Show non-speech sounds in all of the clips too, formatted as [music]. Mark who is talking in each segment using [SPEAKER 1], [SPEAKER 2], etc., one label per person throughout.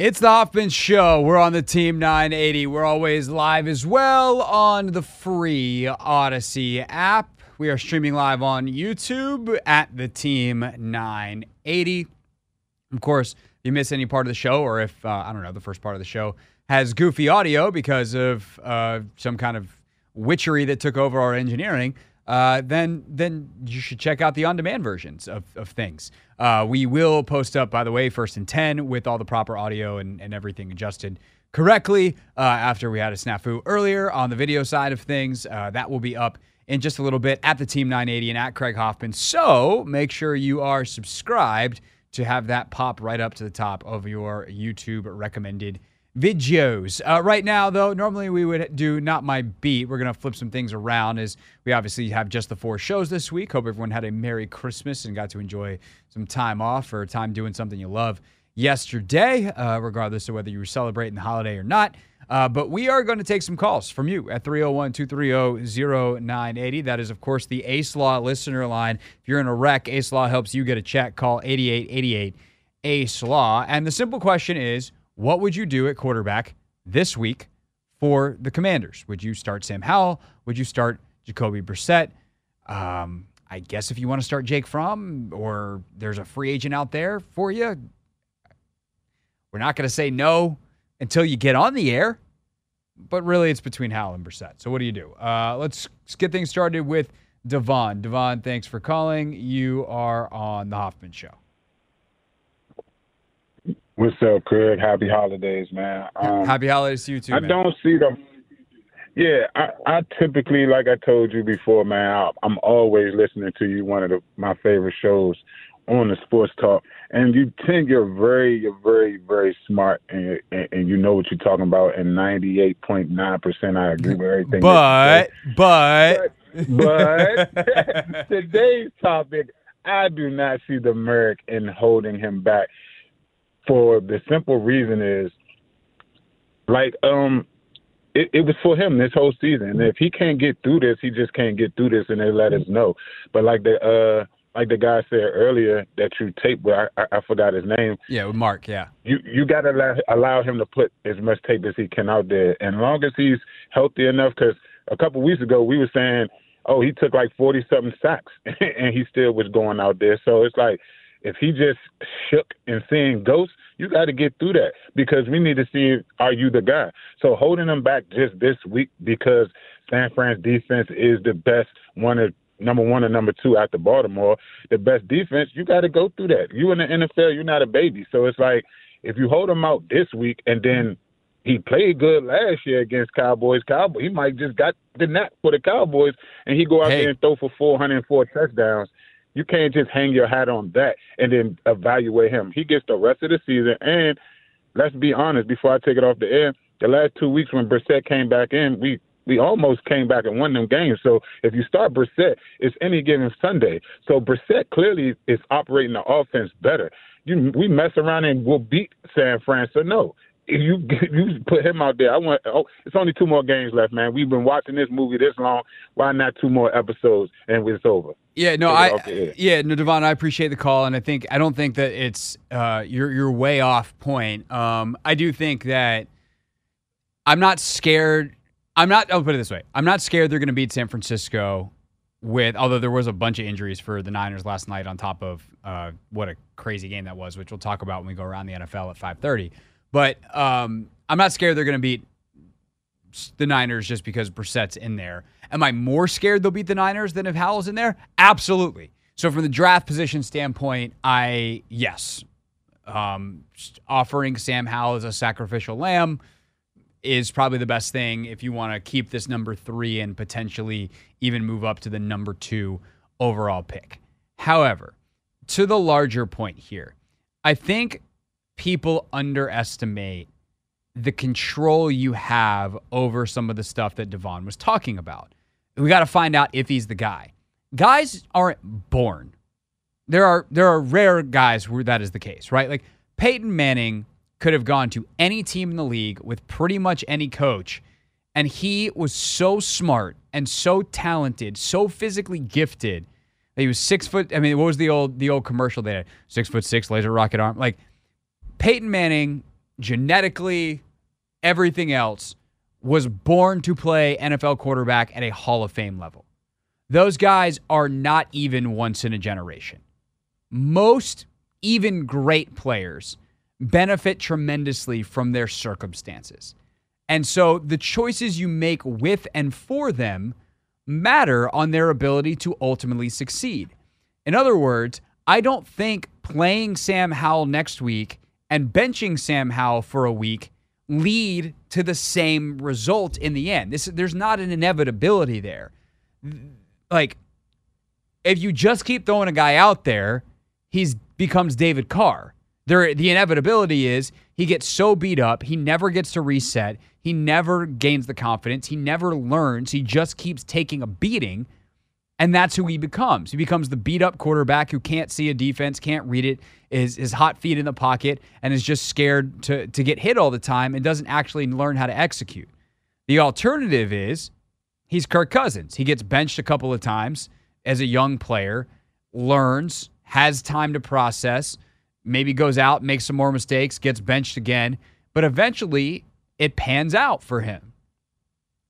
[SPEAKER 1] It's the Hoffman Show. We're on the Team 980. We're always live as well on the free Audacy app. We are streaming live on YouTube at the Team 980. Of course, if you miss any part of the show, or if, uh, I don't know, the first part of the show has goofy audio because of uh, some kind of witchery that took over our engineering, uh, then then you should check out the on-demand versions of, of things. Uh, we will post up, by the way, first and ten with all the proper audio and, and everything adjusted correctly. Uh, after we had a snafu earlier on the video side of things, uh, that will be up in just a little bit at the Team 980 and at Craig Hoffman. So make sure you are subscribed to have that pop right up to the top of your YouTube recommended videos. Uh, right now, though, normally we would do not my beat. We're gonna flip some things around as we obviously have just the four shows this week. Hope everyone had a merry Christmas and got to enjoy some time off or time doing something you love yesterday, uh, regardless of whether you were celebrating the holiday or not. Uh, but we are going to take some calls from you at 301 230 0980. That is, of course, the Ace Law listener line. If you're in a wreck, Ace Law helps you get a check. Call 8888 Ace Law. And the simple question is what would you do at quarterback this week for the Commanders? Would you start Sam Howell? Would you start Jacoby Brissett? Um, I guess if you want to start Jake Fromm or there's a free agent out there for you, we're not going to say no until you get on the air. But really, it's between Howell and Brissett. So what do you do? Uh, let's get things started with Devon. Devon, thanks for calling. You are on the Hoffman Show.
[SPEAKER 2] What's up, Craig? Happy holidays, man.
[SPEAKER 1] Um, Happy holidays to you too.
[SPEAKER 2] I
[SPEAKER 1] man.
[SPEAKER 2] don't see the. Yeah, I, I typically, like I told you before, man. I, I'm always listening to you. One of the, my favorite shows on the sports talk, and you think you're very, you're very, very smart, and, and, and you know what you're talking about. And 98.9 percent, I agree with everything.
[SPEAKER 1] But, but,
[SPEAKER 2] but, but [laughs] [laughs] today's topic, I do not see the merit in holding him back. For the simple reason is, like, um, it, it was for him this whole season. And if he can't get through this, he just can't get through this, and they let us know. But like the uh like the guy said earlier that you tape with, I, I, forgot his name.
[SPEAKER 1] Yeah, Mark. Yeah.
[SPEAKER 2] You you got to allow, allow him to put as much tape as he can out there, and as long as he's healthy enough. Because a couple weeks ago we were saying, oh, he took like forty something sacks, [laughs] and he still was going out there. So it's like if he just shook and seeing ghosts, you got to get through that because we need to see are you the guy. So holding him back just this week because San Fran's defense is the best one of number one and number two after Baltimore, the best defense, you got to go through that. You in the NFL, you're not a baby. So it's like if you hold him out this week and then he played good last year against Cowboys, Cowboys, he might just got the knack for the Cowboys and he go out hey. there and throw for 404 touchdowns. You can't just hang your hat on that and then evaluate him. He gets the rest of the season. And let's be honest, before I take it off the air, the last two weeks when Brissett came back in, we we almost came back and won them games. So if you start Brissett, it's any given Sunday. So Brissett clearly is operating the offense better. You, we mess around and we'll beat San Fran. So no, you [laughs] you put him out there, I want. Oh, it's only two more games left, man. We've been watching this movie this long. Why not two more episodes and it's over?
[SPEAKER 1] Yeah, no, I yeah, no, Devon, I appreciate the call, and I think I don't think that it's uh, you're you're way off point. Um, I do think that I'm not scared I'm not. I'll put it this way: I'm not scared they're going to beat San Francisco. With although there was a bunch of injuries for the Niners last night, on top of uh, what a crazy game that was, which we'll talk about when we go around the NFL at 5:30. But um, I'm not scared they're going to beat the Niners just because Brissett's in there. Am I more scared they'll beat the Niners than if Howell's in there? Absolutely. So from the draft position standpoint, I yes, um, offering Sam Howell as a sacrificial lamb is probably the best thing if you want to keep this number three and potentially even move up to the number two overall pick. However, to the larger point here, I think people underestimate the control you have over some of the stuff that Devon was talking about. We got to find out if he's the guy. Guys aren't born. There are there are rare guys where that is the case, right? Like Peyton Manning could have gone to any team in the league with pretty much any coach. And he was so smart and so talented, so physically gifted that he was six foot. I mean, what was the old the old commercial they had? Six foot six, laser rocket arm. Like Peyton Manning genetically, everything else, was born to play NFL quarterback at a Hall of Fame level. Those guys are not even once in a generation. Most, even great players, benefit tremendously from their circumstances. And so the choices you make with and for them matter on their ability to ultimately succeed. In other words, I don't think playing Sam Howell next week and benching Sam Howell for a week lead to the same result in the end. This there's not an inevitability there. Like if you just keep throwing a guy out there, he's becomes David Carr. There the inevitability is he gets so beat up, he never gets to reset, he never gains the confidence, he never learns, he just keeps taking a beating and that's who he becomes. He becomes the beat up quarterback who can't see a defense, can't read it, is his hot feet in the pocket, and is just scared to, to get hit all the time and doesn't actually learn how to execute. The alternative is he's Kirk Cousins. He gets benched a couple of times as a young player, learns, has time to process, maybe goes out, makes some more mistakes, gets benched again, but eventually it pans out for him.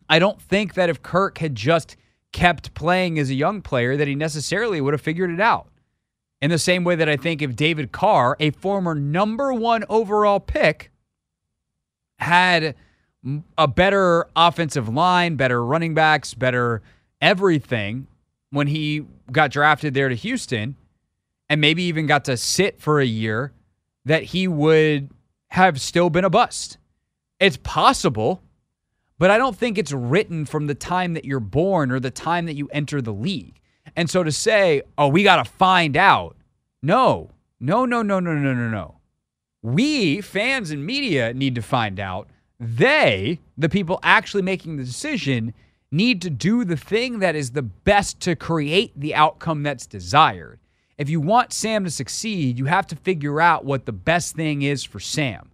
[SPEAKER 1] I don't think that if Kirk had just kept playing as a young player that he necessarily would have figured it out. In the same way that I think if David Carr, a former number one overall pick, had a better offensive line, better running backs, better everything when he got drafted there to Houston, and maybe even got to sit for a year, that he would have still been a bust. It's possible but I don't think it's written from the time that you're born or the time that you enter the league. And so to say, oh, we got to find out. No, no, no, no, no, no, no, no. We, fans and media, need to find out. They, the people actually making the decision, need to do the thing that is the best to create the outcome that's desired. If you want Sam to succeed, you have to figure out what the best thing is for Sam.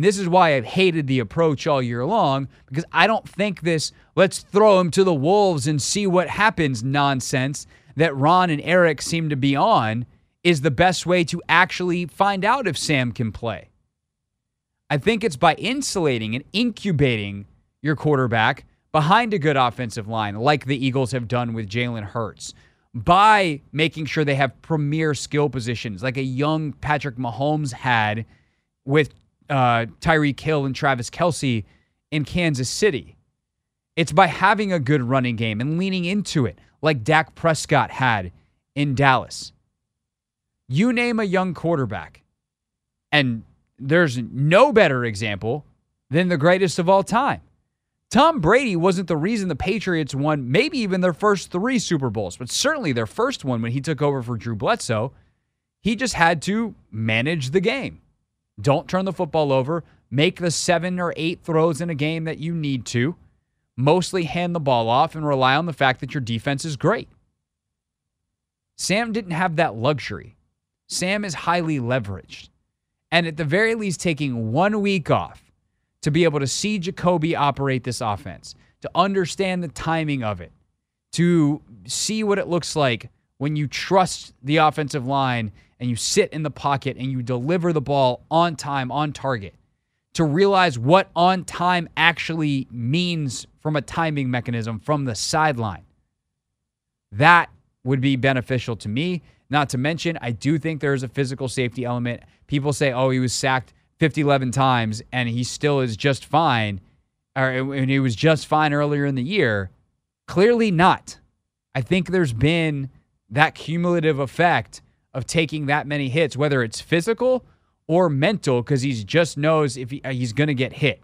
[SPEAKER 1] And this is why I've hated the approach all year long because I don't think this let's throw him to the wolves and see what happens nonsense that Ron and Eric seem to be on is the best way to actually find out if Sam can play. I think it's by insulating and incubating your quarterback behind a good offensive line, like the Eagles have done with Jalen Hurts, by making sure they have premier skill positions, like a young Patrick Mahomes had with uh, Tyreek Hill and Travis Kelce in Kansas City. It's by having a good running game and leaning into it, like Dak Prescott had in Dallas. You name a young quarterback, and there's no better example than the greatest of all time. Tom Brady wasn't the reason the Patriots won maybe even their first three Super Bowls, but certainly their first one when he took over for Drew Bledsoe. He just had to manage the game. Don't turn the football over. Make the seven or eight throws in a game that you need to. Mostly hand the ball off and rely on the fact that your defense is great. Sam didn't have that luxury. Sam is highly leveraged. And at the very least, taking one week off to be able to see Jacoby operate this offense, to understand the timing of it, to see what it looks like when you trust the offensive line and you sit in the pocket and you deliver the ball on time, on target, to realize what on time actually means from a timing mechanism from the sideline. That would be beneficial to me. Not to mention, I do think there's a physical safety element. People say, oh, he was sacked 50, 11 times and he still is just fine, or and he was just fine earlier in the year. Clearly not. I think there's been that cumulative effect of taking that many hits, whether it's physical or mental, because he just knows if he, uh, he's going to get hit.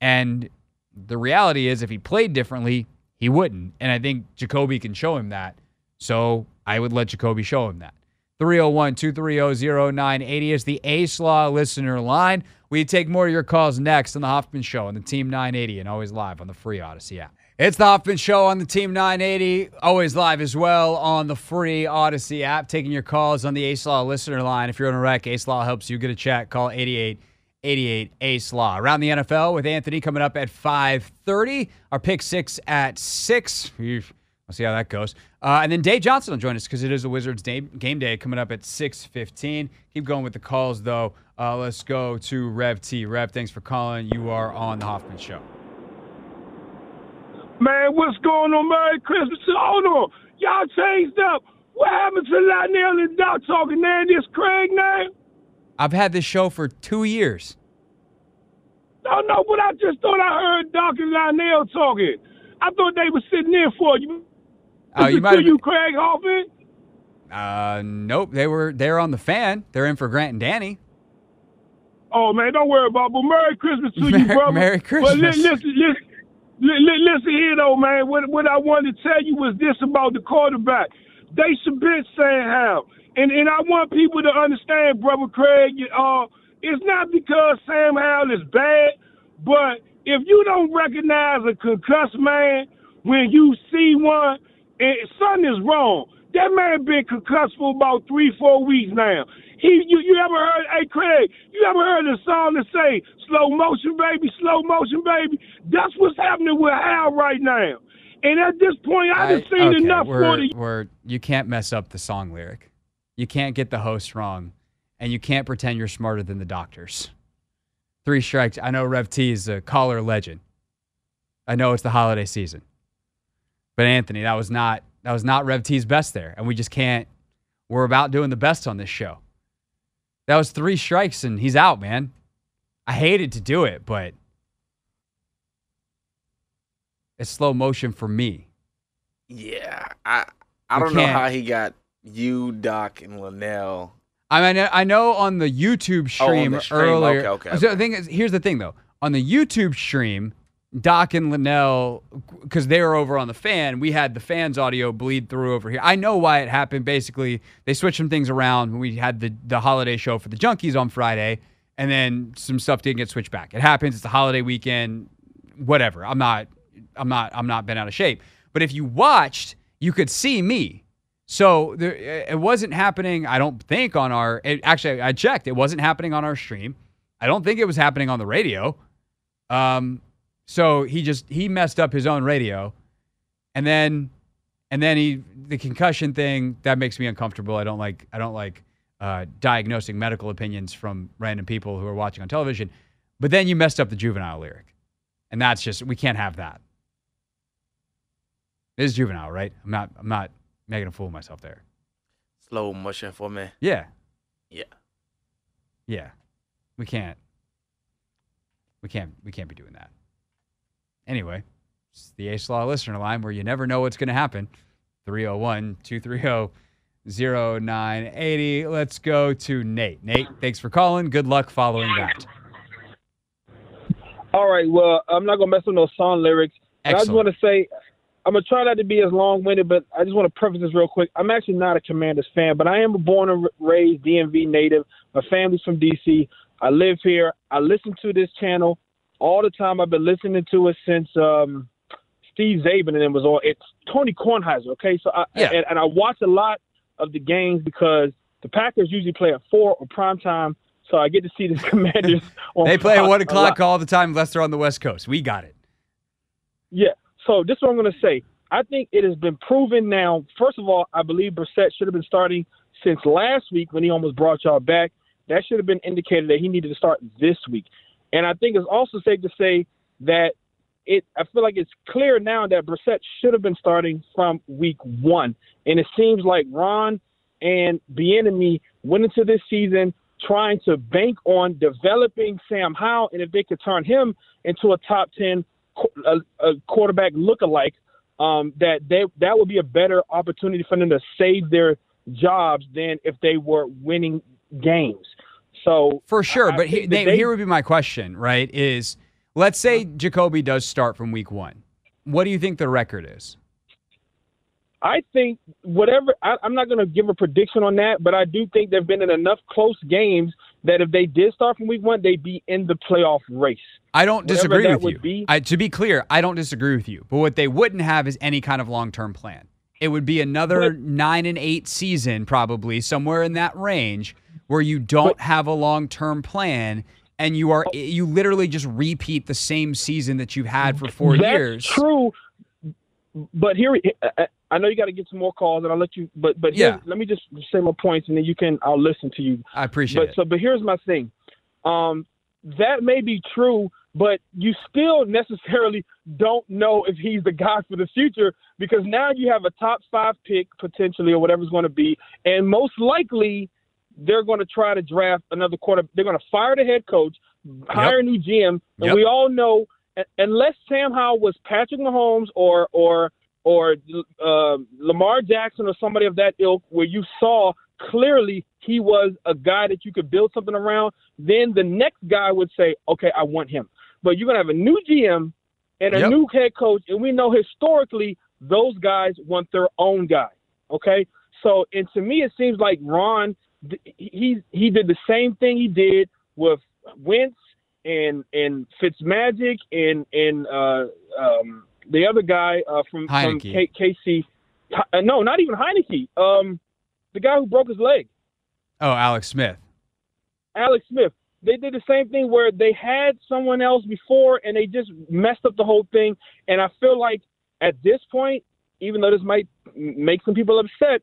[SPEAKER 1] And the reality is, if he played differently, he wouldn't. And I think Jacoby can show him that. So I would let Jacoby show him that. 301 230 0980 is the Ace Law listener line. We take more of your calls next on the Hoffman Show on the Team 980 and always live on the free Audacy app. It's the Hoffman Show on the Team 980, always live as well on the free Audacy app. Taking your calls on the Ace Law listener line. If you're in a wreck, Ace Law helps you get a check. Call 88 88 Ace Law. Around the NFL with Anthony coming up at 5:30. Our pick six at six. We'll see how that goes. Uh, and then Dave Johnson will join us because it is a Wizards day, game day coming up at 6:15. Keep going with the calls though Uh, let's go to Rev T. Rev, thanks for calling. You are on the Hoffman Show.
[SPEAKER 3] Man, what's going on? Merry Christmas. Hold on. Y'all changed up. What happened to Lionel and Doc talking now? This Craig now?
[SPEAKER 1] I've had this show for two years.
[SPEAKER 3] No, no, but I just thought I heard Doc and Lionel talking. I thought they were sitting in for you.
[SPEAKER 1] Oh, you might have.
[SPEAKER 3] you, Craig Hoffman?
[SPEAKER 1] Uh, nope. They were they're on the fan. They're in for Grant and Danny.
[SPEAKER 3] Oh man, don't worry about. it. But Merry Christmas to [laughs]
[SPEAKER 1] Mer-
[SPEAKER 3] you, brother.
[SPEAKER 1] Merry
[SPEAKER 3] But
[SPEAKER 1] Christmas.
[SPEAKER 3] listen, listen, li- li- listen here though, man. What what I wanted to tell you was this about the quarterback. They should be saying how, and and I want people to understand, brother Craig. Uh, it's not because Sam Howell is bad, but if you don't recognize a concussed man when you see one, something is wrong. That man been concussed for about three, four weeks now. He, you, you ever heard? Hey, Craig, you ever heard a song that say "slow motion, baby, slow motion, baby"? That's what's happening with Hal right now. And at this point, I done seen
[SPEAKER 1] okay,
[SPEAKER 3] enough
[SPEAKER 1] we're,
[SPEAKER 3] for the.
[SPEAKER 1] we're- you can't mess up the song lyric. You can't get the host wrong, and you can't pretend you're smarter than the doctors. Three strikes. I know Rev T is a caller legend. I know it's the holiday season, but Anthony, that was not that was not Rev T's best there, and we just can't. We're about doing the best on this show. That was three strikes, and he's out, man. I hated to do it, but it's slow motion for me.
[SPEAKER 4] Yeah, I I don't know how he got you, Doc, and Linnell.
[SPEAKER 1] I mean, I know on the YouTube
[SPEAKER 4] Oh,
[SPEAKER 1] stream,
[SPEAKER 4] the stream.
[SPEAKER 1] earlier.
[SPEAKER 4] Okay, okay,
[SPEAKER 1] So
[SPEAKER 4] okay.
[SPEAKER 1] the thing is, here's the thing though. On the YouTube stream, Doc and Linnell, because they were over on the fan, we had the fans' audio bleed through over here. I know why it happened. Basically, they switched some things around when we had the the holiday show for the Junkies on Friday, and then some stuff didn't get switched back. It happens. It's the holiday weekend. Whatever. I'm not. I'm not. I'm not been out of shape. But if you watched, you could see me. So there, it wasn't happening. I don't think on our. It, actually, I checked. It wasn't happening on our stream. I don't think it was happening on the radio. Um, so he just he messed up his own radio, and then, and then he the concussion thing that makes me uncomfortable. I don't like I don't like uh, diagnosing medical opinions from random people who are watching on television. But then you messed up the Juvenile lyric, and that's just we can't have that. It is Juvenile, right? I'm not. I'm not making a fool of myself there.
[SPEAKER 4] Slow motion for me.
[SPEAKER 1] Yeah.
[SPEAKER 4] Yeah.
[SPEAKER 1] Yeah. We can't. We can't. We can't be doing that. Anyway, it's the Ace Law listener line where you never know what's going to happen. 301 230 0980. Let's go to Nate. Nate, thanks for calling. Good luck following that.
[SPEAKER 5] All right. Well, I'm not gonna mess with no song lyrics. I just want to say, I'm gonna try not to be as long-winded, but I just want to preface this real quick. I'm actually not a Commanders fan, but I am a born and raised DMV native. My family's from DC. I live here. I listen to this channel all the time. I've been listening to it since um, Steve Czaban and it was on. It's Tony Kornheiser. Okay, so I
[SPEAKER 1] Yeah.
[SPEAKER 5] and, and I watch a lot of the games because the Packers usually play at four or prime time. So I get to see the [laughs] Commanders. [laughs] on
[SPEAKER 1] They play at 1 o'clock all the time unless they're on the West Coast. We got it.
[SPEAKER 5] Yeah. So this is what I'm going to say. I think it has been proven now. First of all, I believe Brissett should have been starting since last week when he almost brought y'all back. That should have been indicated that he needed to start this week. And I think it's also safe to say that it. I feel like it's clear now that Brissett should have been starting from week one. And it seems like Ron and Bieniemy went into this season trying to bank on developing Sam Howell, and if they could turn him into a top ten a, a quarterback lookalike, um, that they that would be a better opportunity for them to save their jobs than if they were winning games. So
[SPEAKER 1] For sure,
[SPEAKER 5] I-
[SPEAKER 1] but he, Nate,
[SPEAKER 5] they-
[SPEAKER 1] here would be my question, right? Is let's say Jacoby does start from week one. What do you think the record is?
[SPEAKER 5] I think whatever I, I'm not going to give a prediction on that, but I do think they've been in enough close games that if they did start from week one, they'd be in the playoff race.
[SPEAKER 1] I don't
[SPEAKER 5] Whatever
[SPEAKER 1] disagree with
[SPEAKER 5] would
[SPEAKER 1] you.
[SPEAKER 5] be.
[SPEAKER 1] I, to be clear, I don't disagree with you. But what they wouldn't have is any kind of long term plan. It would be another
[SPEAKER 5] But-
[SPEAKER 1] nine and eight season, probably somewhere in that range, where you don't have a long term plan and you are you literally just repeat the same season that you've had for four
[SPEAKER 5] That's
[SPEAKER 1] years.
[SPEAKER 5] true. But here, I- I know you got to get some more calls, and I'll let you. But but
[SPEAKER 1] Yeah.
[SPEAKER 5] let me just say my points, and then you can. I'll listen to you.
[SPEAKER 1] I appreciate
[SPEAKER 5] But
[SPEAKER 1] it.
[SPEAKER 5] so, but here's my thing. Um, that may be true, but you still necessarily don't know if he's the guy for the future because now you have a top five pick potentially or whatever it's going to be, and most likely they're going to try to draft another quarter. They're going to fire the head coach, hire a new GM, and
[SPEAKER 1] Yep.
[SPEAKER 5] we all know unless Sam Howell was Patrick Mahomes or or or uh, Lamar Jackson or somebody of that ilk, where you saw clearly he was a guy that you could build something around, then the next guy would say, okay, I want him. But you're gonna have a new GM and a
[SPEAKER 1] Yep.
[SPEAKER 5] new head coach, and we know historically those guys want their own guy. Okay, so and to me it seems like Ron he he did the same thing he did with Wentz and and Fitzmagic and and uh, um, the other guy uh, from from K- KC. Uh, no, not even Heinicke. Um, the guy who broke his leg.
[SPEAKER 1] Oh, Alex Smith.
[SPEAKER 5] Alex Smith. They did the same thing where they had someone else before and they just messed up the whole thing. And I feel like at this point, even though this might make some people upset,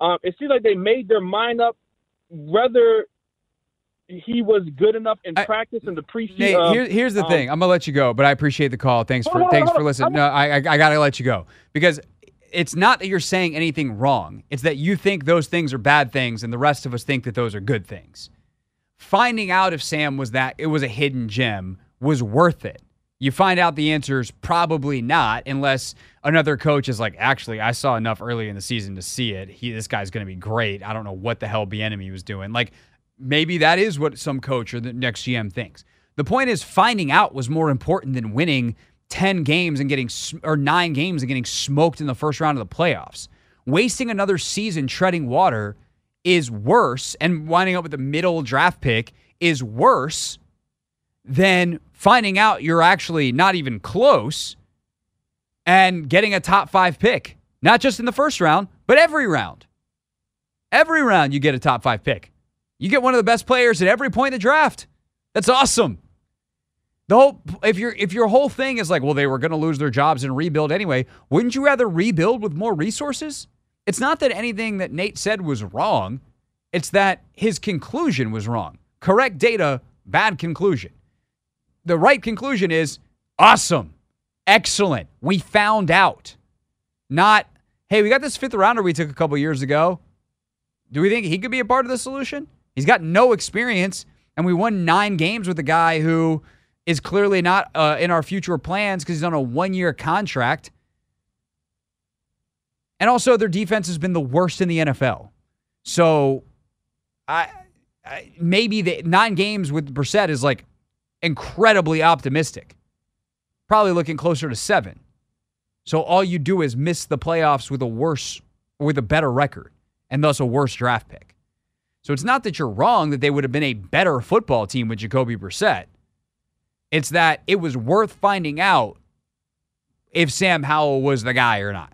[SPEAKER 5] um, it seems like they made their mind up whether he was good enough in
[SPEAKER 1] I-
[SPEAKER 5] practice in the preseason.
[SPEAKER 1] Nate,
[SPEAKER 5] um,
[SPEAKER 1] here, here's the
[SPEAKER 5] um,
[SPEAKER 1] thing. I'm gonna let you go, but I appreciate the call. Thanks for
[SPEAKER 5] on,
[SPEAKER 1] thanks for listening. No, I, I I gotta let you go because it's not that you're saying anything wrong. It's that you think those things are bad things, and the rest of us think that those are good things. Finding out if Sam was that it was a hidden gem was worth it. You find out the answer is probably not, unless another coach is like, actually, I saw enough early in the season to see it. He, this guy's going to be great. I don't know what the hell Bieniemy was doing. Like, maybe that is what some coach or the next GM thinks. The point is, finding out was more important than winning 10 games and getting, or nine games and getting smoked in the first round of the playoffs. Wasting another season treading water is worse, and winding up with a middle draft pick is worse than finding out you're actually not even close and getting a top five pick, not just in the first round, but every round. Every round you get a top five pick. You get one of the best players at every point in the draft. That's awesome. The whole if your if your whole thing is like, well, they were going to lose their jobs and rebuild anyway, wouldn't you rather rebuild with more resources? It's not that anything that Nate said was wrong. It's that his conclusion was wrong. Correct data, bad conclusion. The right conclusion is awesome. Excellent. We found out. Not, hey, we got this fifth rounder we took a couple years ago. Do we think he could be a part of the solution? He's got no experience, and we won nine games with a guy who is clearly not uh, in our future plans because he's on a one year contract. And also, their defense has been the worst in the NFL. So, I, I maybe the nine games with Brissett is like incredibly optimistic. Probably looking closer to seven. So all you do is miss the playoffs with a worse, with a better record, and thus a worse draft pick. So it's not that you're wrong that they would have been a better football team with Jacoby Brissett. It's that it was worth finding out if Sam Howell was the guy or not.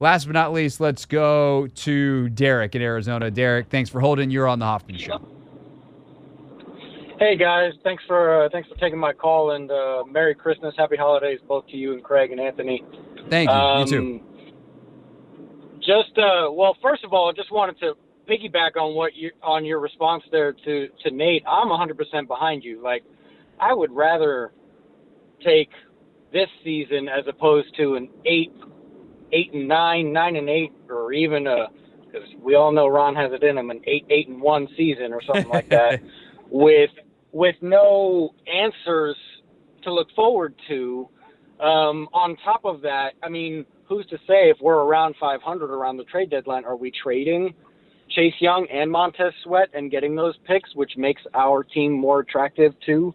[SPEAKER 1] Last but not least, let's go to Derek in Arizona. Derek, thanks for holding. You're on the Hoffman Show.
[SPEAKER 6] Hey guys, thanks for uh, thanks for taking my call and uh, Merry Christmas, Happy Holidays both to you and Craig and Anthony.
[SPEAKER 1] Thank you.
[SPEAKER 6] Um,
[SPEAKER 1] you too.
[SPEAKER 6] Just uh, well, first of all, I just wanted to piggyback on what you on your response there to to Nate. I'm 100% behind you. Like, I would rather take this season as opposed to an eight eight and nine, nine and eight, or even a because we all know Ron has it in him an eight eight and one season or something like that [laughs] with with no answers to look forward to. Um, on top of that, I mean, who's to say if we're around 500 around the trade deadline, are we trading Chase Young and Montez Sweat and getting those picks, which makes our team more attractive to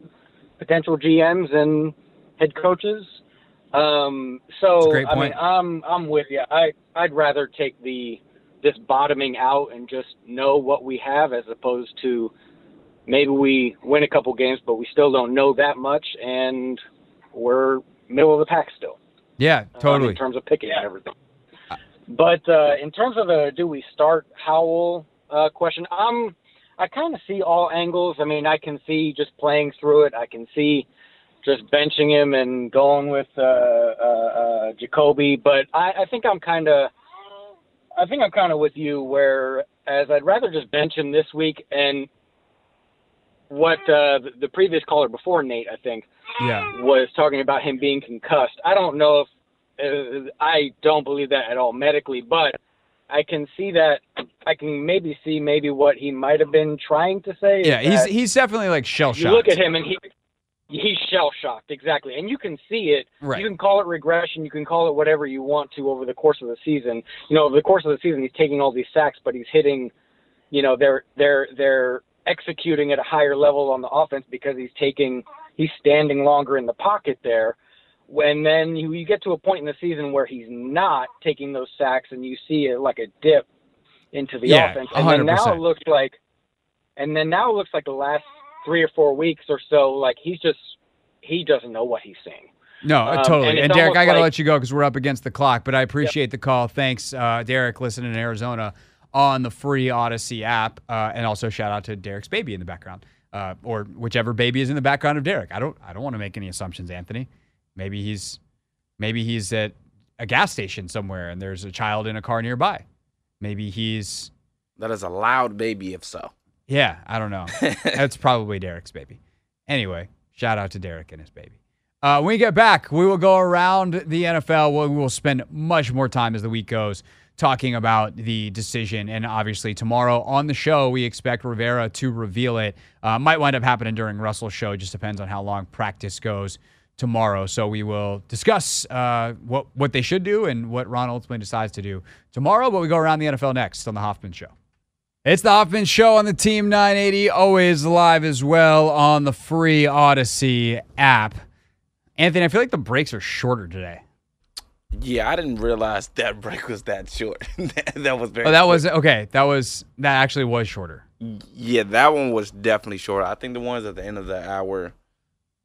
[SPEAKER 6] potential GMs and head coaches? Um, so I mean. I'm I'm with you. I I'd rather take the this bottoming out and just know what we have as opposed to maybe we win a couple games, but we still don't know that much, and we're middle of the pack still.
[SPEAKER 1] Yeah,
[SPEAKER 6] um,
[SPEAKER 1] totally.
[SPEAKER 6] in terms of picking and everything. But uh, in terms of the do we start Howell uh, question, I'm I kind of see all angles. I mean, I can see just playing through it. I can see just benching him and going with uh, uh, uh, Jacoby. But I, I think I'm kind of I think I'm kind of with you. Where as I'd rather just bench him this week and what uh, the, previous caller before Nate, I think,
[SPEAKER 1] Yeah.
[SPEAKER 6] was talking about him being concussed. I don't know if uh, I don't believe that at all medically, but I can see that. I can maybe see maybe what he might have been trying to say.
[SPEAKER 1] Yeah, he's he's definitely like shell shocked.
[SPEAKER 6] You look at him and he he's shell shocked exactly, and you can see it.
[SPEAKER 1] Right.
[SPEAKER 6] You can call it regression. You can call it whatever you want to over the course of the season. You know, over the course of the season, he's taking all these sacks, but he's hitting. You know, they're they're they're executing at a higher level on the offense because he's taking he's standing longer in the pocket there. When then you, you get to a point in the season where he's not taking those sacks, and you see it like a dip into the
[SPEAKER 1] Yeah,
[SPEAKER 6] offense, and then now it looks like, and then now it looks like the last three or four weeks or so, like he's just he doesn't know what he's saying.
[SPEAKER 1] No,
[SPEAKER 6] Um,
[SPEAKER 1] totally.
[SPEAKER 6] and
[SPEAKER 1] And, Derek, I got to
[SPEAKER 6] like-
[SPEAKER 1] let you go because we're up against the clock, but I appreciate the call. Thanks, uh, Derek, listening in Arizona on the free Audacy app. Uh, and also shout out to Derek's baby in the background, uh, or whichever baby is in the background of Derek. I don't, I don't want to make any assumptions, Anthony. Maybe he's, maybe he's at a gas station somewhere and there's a child in a car nearby. Maybe he's,
[SPEAKER 4] That is a loud baby, if so.
[SPEAKER 1] yeah, I don't know. [laughs] That's probably Derek's baby. Anyway, shout out to Derek and his baby. Uh, when we get back, we will go around the NFL. We will spend much more time as the week goes talking about the decision. And obviously, tomorrow on the show, we expect Rivera to reveal it. Uh, might wind up happening during Russell's show, just depends on how long practice goes tomorrow. So we will discuss uh, what, what they should do and what Ron ultimately decides to do tomorrow. But we go around the NFL next on the Hoffman Show. It's the Hoffman Show on the Team 980, always live as well on the free Audacy app. Anthony, I feel like the breaks are shorter today.
[SPEAKER 4] Yeah, I didn't realize that break was that short. [laughs] that, that was very.
[SPEAKER 1] Oh, that was okay. That was that actually was shorter.
[SPEAKER 4] Yeah, that one was definitely short. I think the ones at the end of the hour,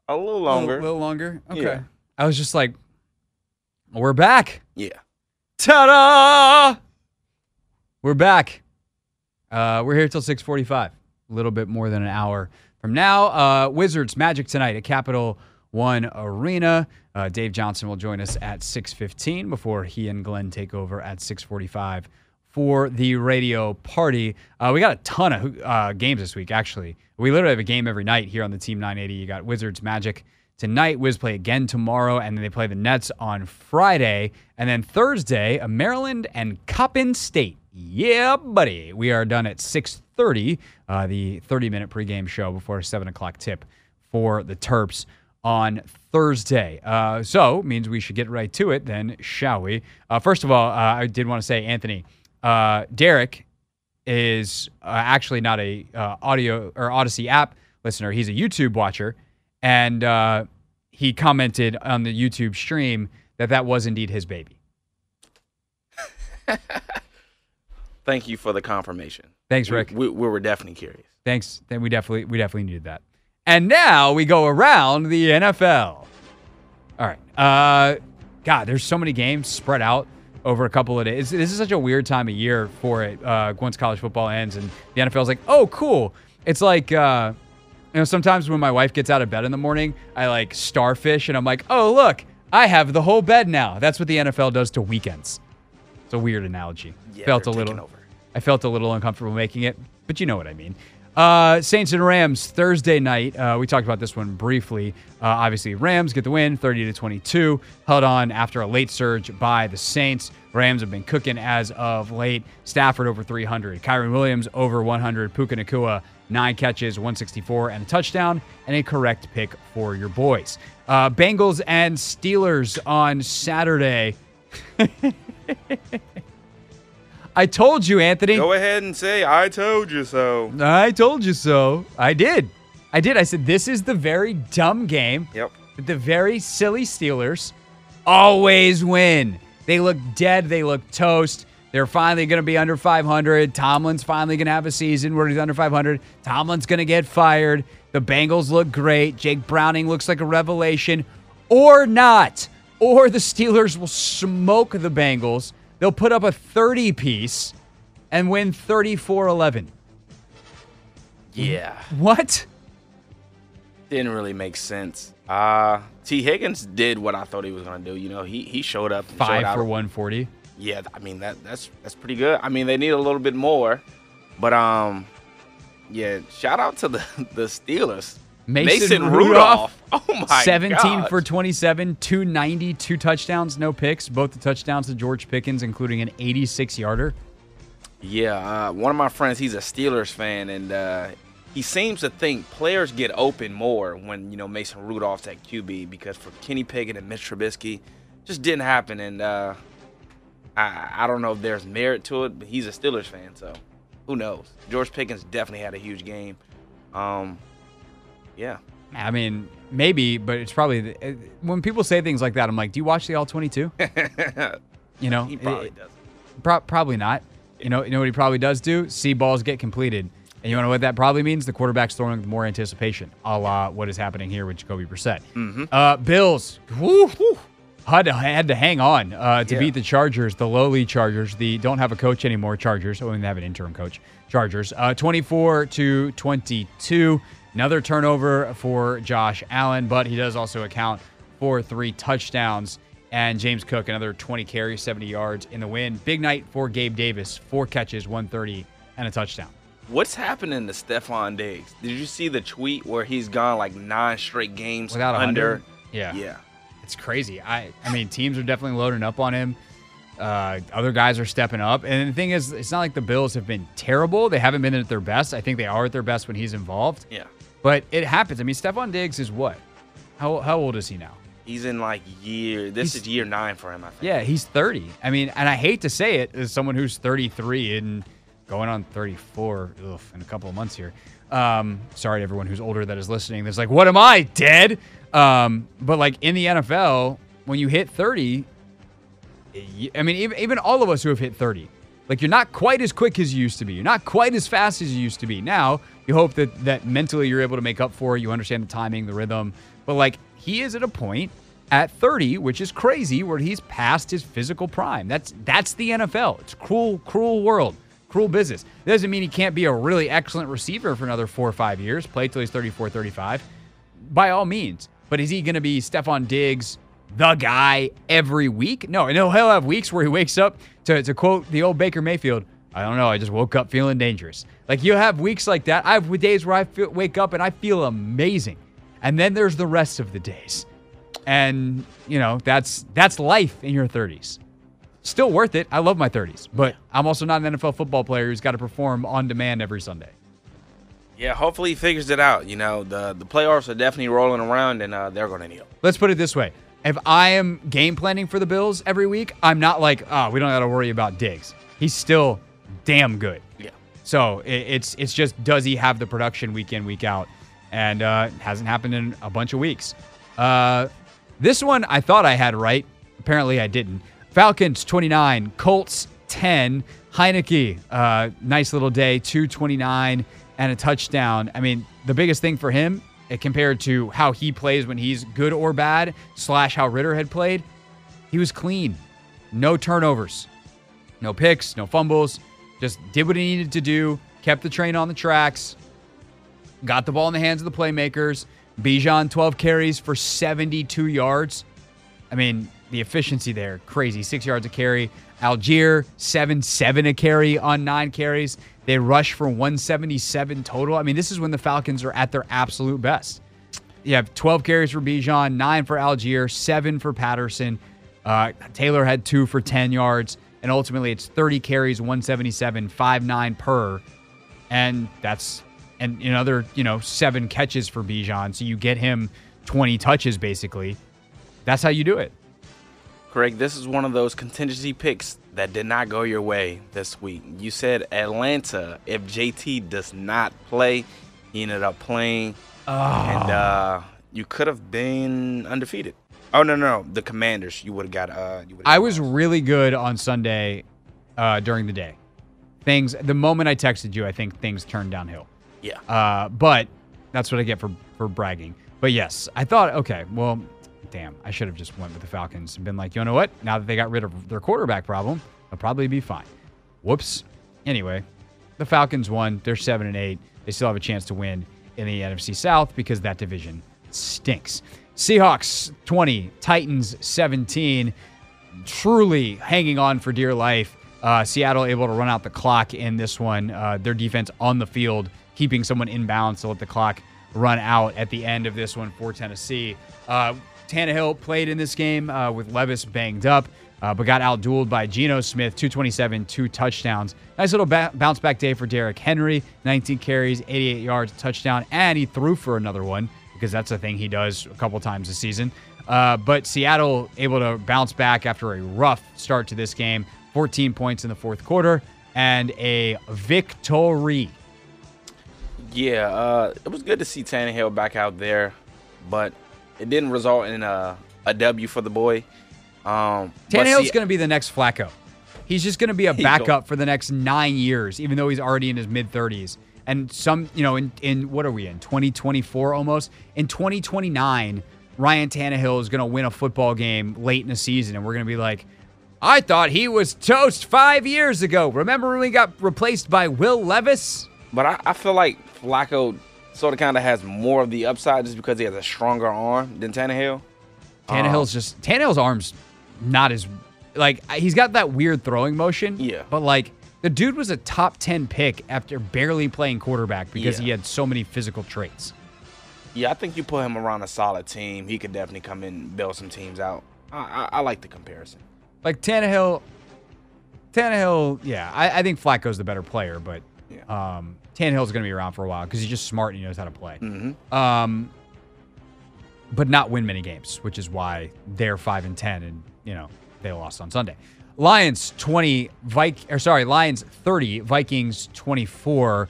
[SPEAKER 4] a little longer.
[SPEAKER 1] A little longer. Okay.
[SPEAKER 4] Yeah.
[SPEAKER 1] I was just like, we're back.
[SPEAKER 4] yeah.
[SPEAKER 1] Ta-da! We're back. Uh, we're here till 6:45. A little bit more than an hour from now. Uh, Wizards Magic tonight at Capital One Arena. Uh, Dave Johnson will join us at 6:15 before he and Glenn take over at 6:45 for the radio party. Uh, we got a ton of uh, games this week. Actually, we literally have a game every night here on the Team 980. You got Wizards Magic tonight. Wiz play again tomorrow, and then they play the Nets on Friday, and then Thursday, a Maryland and Coppin State. Yeah, buddy. We are done at 6:30, uh, the 30-minute pregame show before a seven o'clock tip for the Terps on Thursday. Uh, so means we should get right to it. Then, shall we? Uh, first of all, uh, I did want to say, Anthony, uh, Derek is uh, actually not a uh, audio or Audacy app listener. He's a YouTube watcher, and uh, he commented on the YouTube stream that that was indeed his baby.
[SPEAKER 4] Thank you for the confirmation.
[SPEAKER 1] Thanks, Rick.
[SPEAKER 4] We, we were definitely curious.
[SPEAKER 1] Thanks. Then we definitely we definitely needed that. And now we go around the NFL. All right. Uh, God, there's so many games spread out over a couple of days. This is such a weird time of year for it. Uh, once college football ends and the NFL's like, oh, cool. It's like, uh, you know, sometimes when my wife gets out of bed in the morning, I like starfish and I'm like, oh, look, I have the whole bed now. That's what the NFL does to weekends. It's a weird analogy.
[SPEAKER 4] Yeah,
[SPEAKER 1] Felt a little.
[SPEAKER 4] over.
[SPEAKER 1] I felt a little uncomfortable making it, but you know what I mean. Uh, Saints and Rams Thursday night. Uh, we talked about this one briefly. Uh, obviously, Rams get the win, 30 to 22. Held on after a late surge by the Saints. Rams have been cooking as of late. Stafford over 300. Kyren Williams over 100. Puka Nacua nine catches, 164 and a touchdown, and a correct pick for your boys. Uh, Bengals and Steelers on Saturday. [laughs] I told you, Anthony.
[SPEAKER 4] Go ahead and say, I told you so.
[SPEAKER 1] I told you so. I did. I did. I said, this is the very dumb game
[SPEAKER 4] Yep.
[SPEAKER 1] that the very silly Steelers always win. They look dead. They look toast. They're finally going to be under 500. Tomlin's finally going to have a season where he's under 500. Tomlin's going to get fired. The Bengals look great. Jake Browning looks like a revelation. Or not. Or the Steelers will smoke the Bengals. They'll put up a 30 piece and win 34 11.
[SPEAKER 4] Yeah.
[SPEAKER 1] What?
[SPEAKER 4] Didn't really make sense. Uh Tee Higgins did what I thought he was gonna do. You know, he he showed up. and showed
[SPEAKER 1] Five
[SPEAKER 4] out.
[SPEAKER 1] for 140.
[SPEAKER 4] Yeah, I mean that that's that's pretty good. I mean they need a little bit more, but um, Yeah, shout out to the [laughs] the Steelers.
[SPEAKER 1] Mason,
[SPEAKER 4] Mason
[SPEAKER 1] Rudolph,
[SPEAKER 4] Rudolph. Oh my [laughs]
[SPEAKER 1] 17
[SPEAKER 4] gosh.
[SPEAKER 1] for 27, 290, two touchdowns, no picks. Both the touchdowns to George Pickens, including an 86 yarder.
[SPEAKER 4] Yeah, uh, one of my friends, he's a Steelers fan, and uh, he seems to think players get open more when you know Mason Rudolph's at QB because for Kenny Pickett and Mitch Trubisky, just didn't happen. And uh, I I don't know if there's merit to it, but he's a Steelers fan, so who knows? George Pickens definitely had a huge game. Um, yeah,
[SPEAKER 1] I mean, maybe, but it's probably the, uh, when people say things like that, I'm like, do you watch the All 22? [laughs] You know,
[SPEAKER 4] he probably
[SPEAKER 1] it-
[SPEAKER 4] does.
[SPEAKER 1] Pro- probably not. You know, you know what he probably does do? See balls get completed. And you want to know what that probably means? The quarterback's throwing with more anticipation, a la what is happening here with Jacoby Brissett. Uh, Bills, whew, whew, had to, had to hang on uh, to
[SPEAKER 4] Yeah.
[SPEAKER 1] beat the Chargers, the lowly Chargers, the don't have a coach anymore Chargers. Oh, and they have an interim coach, Chargers. Uh, 24 to 22. Another turnover for Josh Allen, but he does also account for three touchdowns. And James Cook, another 20 carries, 70 yards in the win. Big night for Gabe Davis, four catches, 130, and a touchdown.
[SPEAKER 4] What's happening to Stefon Diggs? Did you see the tweet where he's gone like nine straight games
[SPEAKER 1] Without a
[SPEAKER 4] under?
[SPEAKER 1] Yeah.
[SPEAKER 4] Yeah.
[SPEAKER 1] It's crazy. I I mean, teams are definitely loading up on him. Uh, other guys are stepping up, and the thing is, it's not like the Bills have been terrible. They haven't been at their best. I think they are at their best when he's involved.
[SPEAKER 4] Yeah.
[SPEAKER 1] But it happens. I mean, Stefon Diggs is what? How how old is he now?
[SPEAKER 4] He's in like year. This
[SPEAKER 1] He's-
[SPEAKER 4] is year nine for him. I think.
[SPEAKER 1] Yeah, he's 30. I mean, and I hate to say it as someone who's 33 and going on 34 ugh, in a couple of months here. Um, sorry to everyone who's older that is listening. That's like, what am I, dead? Um, but like in the NFL, when you hit 30, I mean, even, even all of us who have hit 30, like you're not quite as quick as you used to be. You're not quite as fast as you used to be. Now, you hope that that mentally you're able to make up for it. You understand the timing, the rhythm. But like he is at a point at 30, which is crazy, where he's past his physical prime. That's that's the NFL. It's cruel, cruel world, cruel business. Doesn't mean he can't be a really excellent receiver for another four or five years, play till he's 34, 35 by all means. But is he to be Stefon Diggs, the guy, every week? No, and he'll, he'll have weeks where he wakes up, to, to quote the old Baker Mayfield, I don't know, I just woke up feeling dangerous. Like you have weeks like that. I have days where I feel, wake up and I feel amazing. And then there's the rest of the days. And, you know, that's that's life in your 30s. Still worth it. I love my 30s, but I'm also not an NFL football player who's got to perform on demand every Sunday.
[SPEAKER 4] Yeah, hopefully he figures it out. You know, the the playoffs are definitely rolling around, and uh, they're going to need him.
[SPEAKER 1] Let's put it this way. If I am game planning for the Bills every week, I'm not like, oh, we don't got to worry about Diggs. He's still damn good. So it, it's it's just does he have the production week in week out, and uh, hasn't happened in a bunch of weeks. Uh, this one I thought I had right. Apparently I didn't. Falcons 29, Colts 10. Heinicke, uh, nice little day, 229 and a touchdown. I mean, the biggest thing for him, eh, compared to how he plays when he's good or bad, slash how Ridder had played, he was clean. No turnovers, no picks, no fumbles. Just did what he needed to do, kept the train on the tracks, got the ball in the hands of the playmakers. Bijan, 12 carries for 72 yards. I mean, the efficiency there, crazy. Six yards a carry. Allgeier, 7 7 a carry on nine carries. They rush for 177 total. I mean, this is when the Falcons are at their absolute best. You have 12 carries for Bijan, nine for Allgeier, seven for Patterson. Uh, Taylor had two for 10 yards. And ultimately, it's 30 carries, 177, 5 9 per. And that's and another, you know, seven catches for Bijan. So you get him 20 touches basically. That's how you do it.
[SPEAKER 4] Craig, this is one of those contingency picks that did not go your way this week. You said Atlanta, if JT does not play, he ended up playing, and uh, you could have been undefeated. Oh no, no, no, the Commanders, you would have got. Uh, you
[SPEAKER 1] I was
[SPEAKER 4] lost.
[SPEAKER 1] really good on Sunday uh, during the day. Things the moment I texted you, I think things turned downhill.
[SPEAKER 4] yeah.
[SPEAKER 1] Uh, but that's what I get for for bragging. But yes, I thought, okay, well, damn, I should have just went with the Falcons and been like, you know what? Now that they got rid of their quarterback problem, I'll probably be fine. Whoops. Anyway, the Falcons won. They're seven and eight. They still have a chance to win in the NFC South because that division stinks. Seahawks 20, Titans 17. Truly hanging on for dear life. Uh, Seattle able to run out the clock in this one. Uh, their defense on the field keeping someone in bounds to let the clock run out at the end of this one for Tennessee. Uh, Tannehill played in this game uh, with Levis banged up, uh, but got outdueled by Geno Smith, 227, two touchdowns. Nice little ba- bounce back day for Derrick Henry, 19 carries, 88 yards, touchdown, and he threw for another one because that's a thing he does a couple times a season. Uh, but Seattle able to bounce back after a rough start to this game, 14 points in the fourth quarter, and a victory.
[SPEAKER 4] Yeah, uh, it was good to see Tannehill back out there, but it didn't result in a, a W for the boy. Um,
[SPEAKER 1] Tannehill's
[SPEAKER 4] see-
[SPEAKER 1] going to be the next Flacco. He's just going to be a [laughs] backup for the next nine years, even though he's already in his mid 30s. And some, you know, in, in what are we in 2024 almost? In 2029, Ryan Tannehill is going to win a football game late in the season, and we're going to be like, I thought he was toast five years ago. Remember when we got replaced by Will Levis?
[SPEAKER 4] But I, I feel like Flacco sort of kind of has more of the upside just because he has a stronger arm than Tannehill.
[SPEAKER 1] Tannehill's uh, just Tannehill's arms not as like he's got that weird throwing motion.
[SPEAKER 4] Yeah.
[SPEAKER 1] But like the dude was a top ten pick after barely playing quarterback because
[SPEAKER 4] Yeah.
[SPEAKER 1] he had so many physical traits.
[SPEAKER 4] Yeah, I think you put him around a solid team, he could definitely come in and build some teams out. I, I, I like the comparison.
[SPEAKER 1] Like Tannehill, Tannehill, yeah, I, I think Flacco's the better player, but
[SPEAKER 4] Yeah.
[SPEAKER 1] um, Tannehill's going to be around for a while because he's just smart and he knows how to play.
[SPEAKER 4] Mm-hmm.
[SPEAKER 1] Um, but not win many games, which is why they're five and ten, and you know they lost on Sunday. Lions twenty, Vik or sorry, Lions thirty, Vikings twenty four.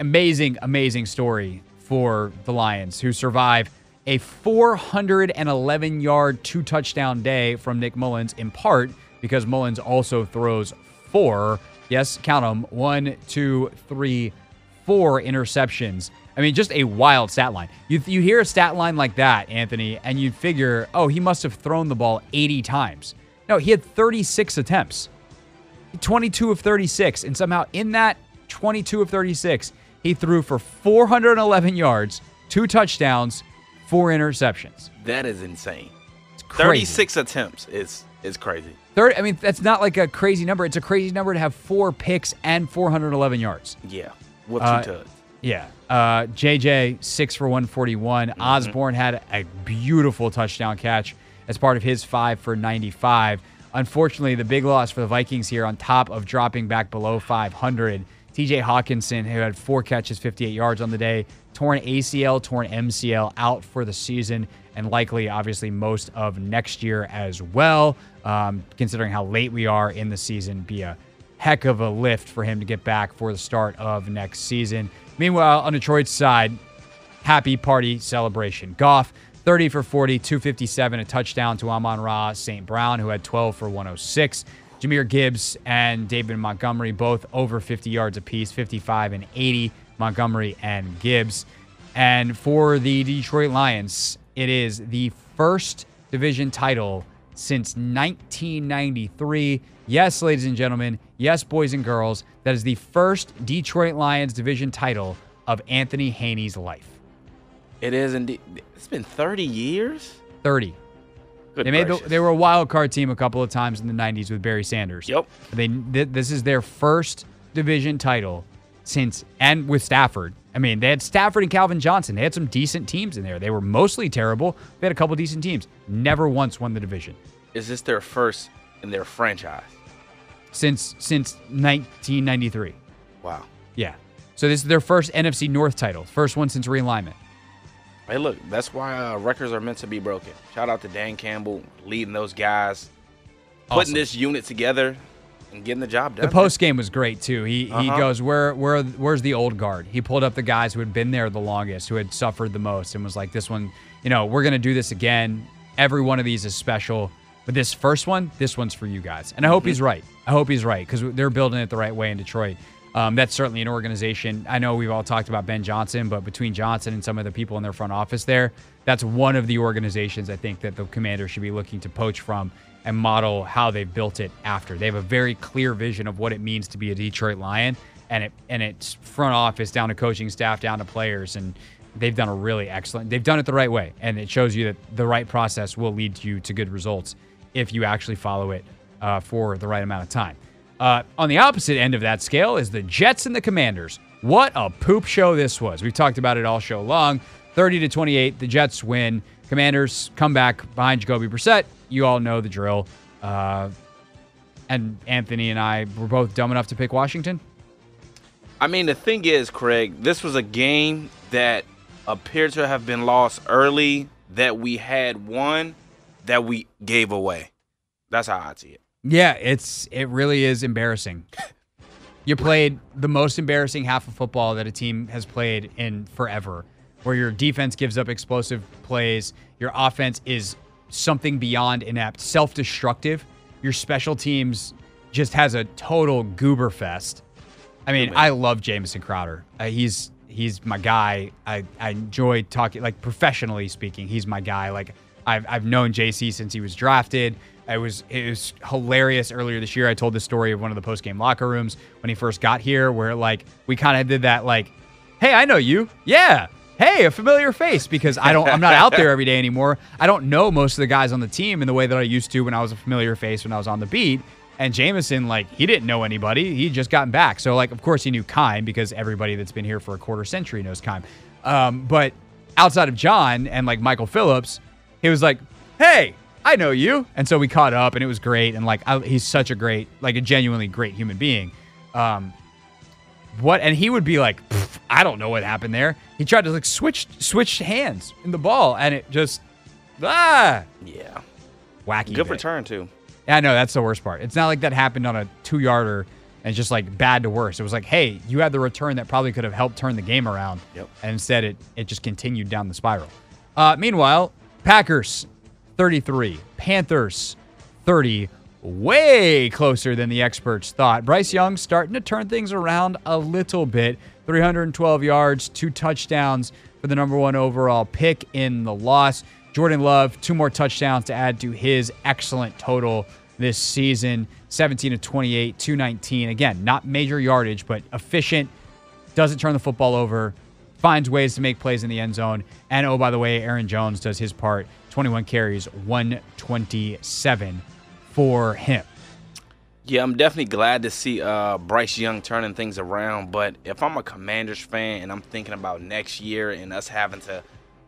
[SPEAKER 1] Amazing, amazing story for the Lions who survive a 411 yard, two touchdown day from Nick Mullens, in part because Mullens also throws four, yes, count them, one, two, three, four interceptions. I mean, just a wild stat line. You, you hear a stat line like that, Anthony, and you figure, oh, he must have thrown the ball 80 times. No, he had 36 attempts. 22 of 36. And somehow in that 22 of 36, he threw for 411 yards, two touchdowns, four interceptions.
[SPEAKER 4] That is insane.
[SPEAKER 1] It's crazy.
[SPEAKER 4] 36 attempts is is crazy.
[SPEAKER 1] Third, I mean, that's not like a crazy number. It's a crazy number to have four picks and 411 yards.
[SPEAKER 4] Yeah, with
[SPEAKER 1] Uh,
[SPEAKER 4] two tugs.
[SPEAKER 1] Yeah. Uh, JJ, six for 141. Osborn had a beautiful touchdown catch as part of his five for 95. Unfortunately, the big loss for the Vikings here, on top of dropping back below 500, TJ Hockenson, who had four catches, 58 yards on the day, torn ACL, torn MCL, out for the season, and likely, obviously, most of next year as well, um, considering how late we are in the season. Be a heck of a lift for him to get back for the start of next season. Meanwhile, on Detroit's side, happy party celebration. Goff, 30 for 40, 257, a touchdown to Amon Ra St. Brown, who had 12 for 106. Jahmyr Gibbs and David Montgomery, both over 50 yards apiece, 55 and 80, Montgomery and Gibbs. And for the Detroit Lions, it is the first division title since 1993. Yes, ladies and gentlemen, yes, boys and girls, that is the first Detroit Lions division title of Anthony Haney's life.
[SPEAKER 4] It is indeed. It's been 30 years.
[SPEAKER 1] 30.
[SPEAKER 4] Good
[SPEAKER 1] They made the, they were a wild card team a couple of times in the 90s with Barry Sanders.
[SPEAKER 4] Yep.
[SPEAKER 1] They th- this is their first division title since and with Stafford. I mean, they had Stafford and Calvin Johnson. They had some decent teams in there. They were mostly terrible. They had a couple decent teams. Never once won the division
[SPEAKER 4] Is this their first in their franchise?
[SPEAKER 1] since since 1993.
[SPEAKER 4] Wow.
[SPEAKER 1] Yeah. So this is their first NFC North title, first one since realignment.
[SPEAKER 4] Hey, look, that's why uh, records are meant to be broken. Shout out to Dan Campbell leading those guys, putting this unit together and getting the job done.
[SPEAKER 1] The post game was great too. He he
[SPEAKER 4] Uh-huh.
[SPEAKER 1] goes where where where's the old guard? He pulled up the guys who had been there the longest, who had suffered the most, and was like, "This one, you know, we're gonna do this again. Every one of these is special, but this first one, this one's for you guys." And I hope he's right. I hope he's right because they're building it the right way in Detroit. Um, that's certainly an organization. I know we've all talked about Ben Johnson, but between Johnson and some of the people in their front office there, that's one of the organizations I think that the Commanders should be looking to poach from and model how they've built it after. They have a very clear vision of what it means to be a Detroit Lion, and it and it's front office down to coaching staff down to players, and they've done a really excellent. They've done it the right way, and it shows you that the right process will lead you to good results if you actually follow it uh, for the right amount of time. Uh, on the opposite end of that scale is the Jets and the Commanders. What a poop show this was. We've talked about it all show long. 30 to 28, the Jets win. Commanders come back behind Jacoby Brissett. You all know the drill. Uh, and Anthony and I were both dumb enough to pick Washington.
[SPEAKER 4] I mean, the thing is, Craig, this was a game that appeared to have been lost early, that we had won, that we gave away. That's how I see it.
[SPEAKER 1] Yeah, it's it really is embarrassing. You played the most embarrassing half of football that a team has played in forever, where your defense gives up explosive plays, your offense is something beyond inept, self-destructive. Your special teams just has a total goober fest. I mean, I love Jamison Crowder. Uh, he's he's my guy. I, I enjoy talking like professionally speaking. He's my guy. Like I've I've known JC since he was drafted. It was it was hilarious earlier this year. I told the story of one of the post game locker rooms when he first got here, where like we kind of did that like, hey, I know you, yeah. Hey, a familiar face because I don't I'm not out there every day anymore. I don't know most of the guys on the team in the way that I used to when I was a familiar face when I was on the beat. And Jamison, like, he didn't know anybody. He just gotten back. So, like, of course, he knew Keim because everybody that's been here for a quarter century knows Keim. Um, but outside of John and like Michael Phillips, he was like, hey, I know you. And so we caught up and it was great. And like, I, he's such a great, like, a genuinely great human being. Um, what and he would be like i don't know what happened there he tried to like switch switch hands in the ball and it just ah
[SPEAKER 4] Yeah.
[SPEAKER 1] wacky
[SPEAKER 4] Good
[SPEAKER 1] bit.
[SPEAKER 4] return, too.
[SPEAKER 1] Yeah, I know that's the worst part. It's not like that happened on a two yarder and just like bad to worse. It was like, hey, you had the return that probably could have helped turn the game around.
[SPEAKER 4] Yep.
[SPEAKER 1] And instead it it just continued down the spiral. Uh, meanwhile, Packers 33, Panthers 30, way closer than the experts thought. Bryce Young starting to turn things around a little bit. 312 yards, two touchdowns for the number one overall pick in the loss. Jordan Love, two more touchdowns to add to his excellent total this season 17 to 28, 219. Again, not major yardage, but efficient, doesn't turn the football over, finds ways to make plays in the end zone. And oh, by the way, Aaron Jones does his part 21 carries, 127 for him.
[SPEAKER 4] Yeah, I'm definitely glad to see uh, Bryce Young turning things around. But if I'm a Commanders fan and I'm thinking about next year and us having to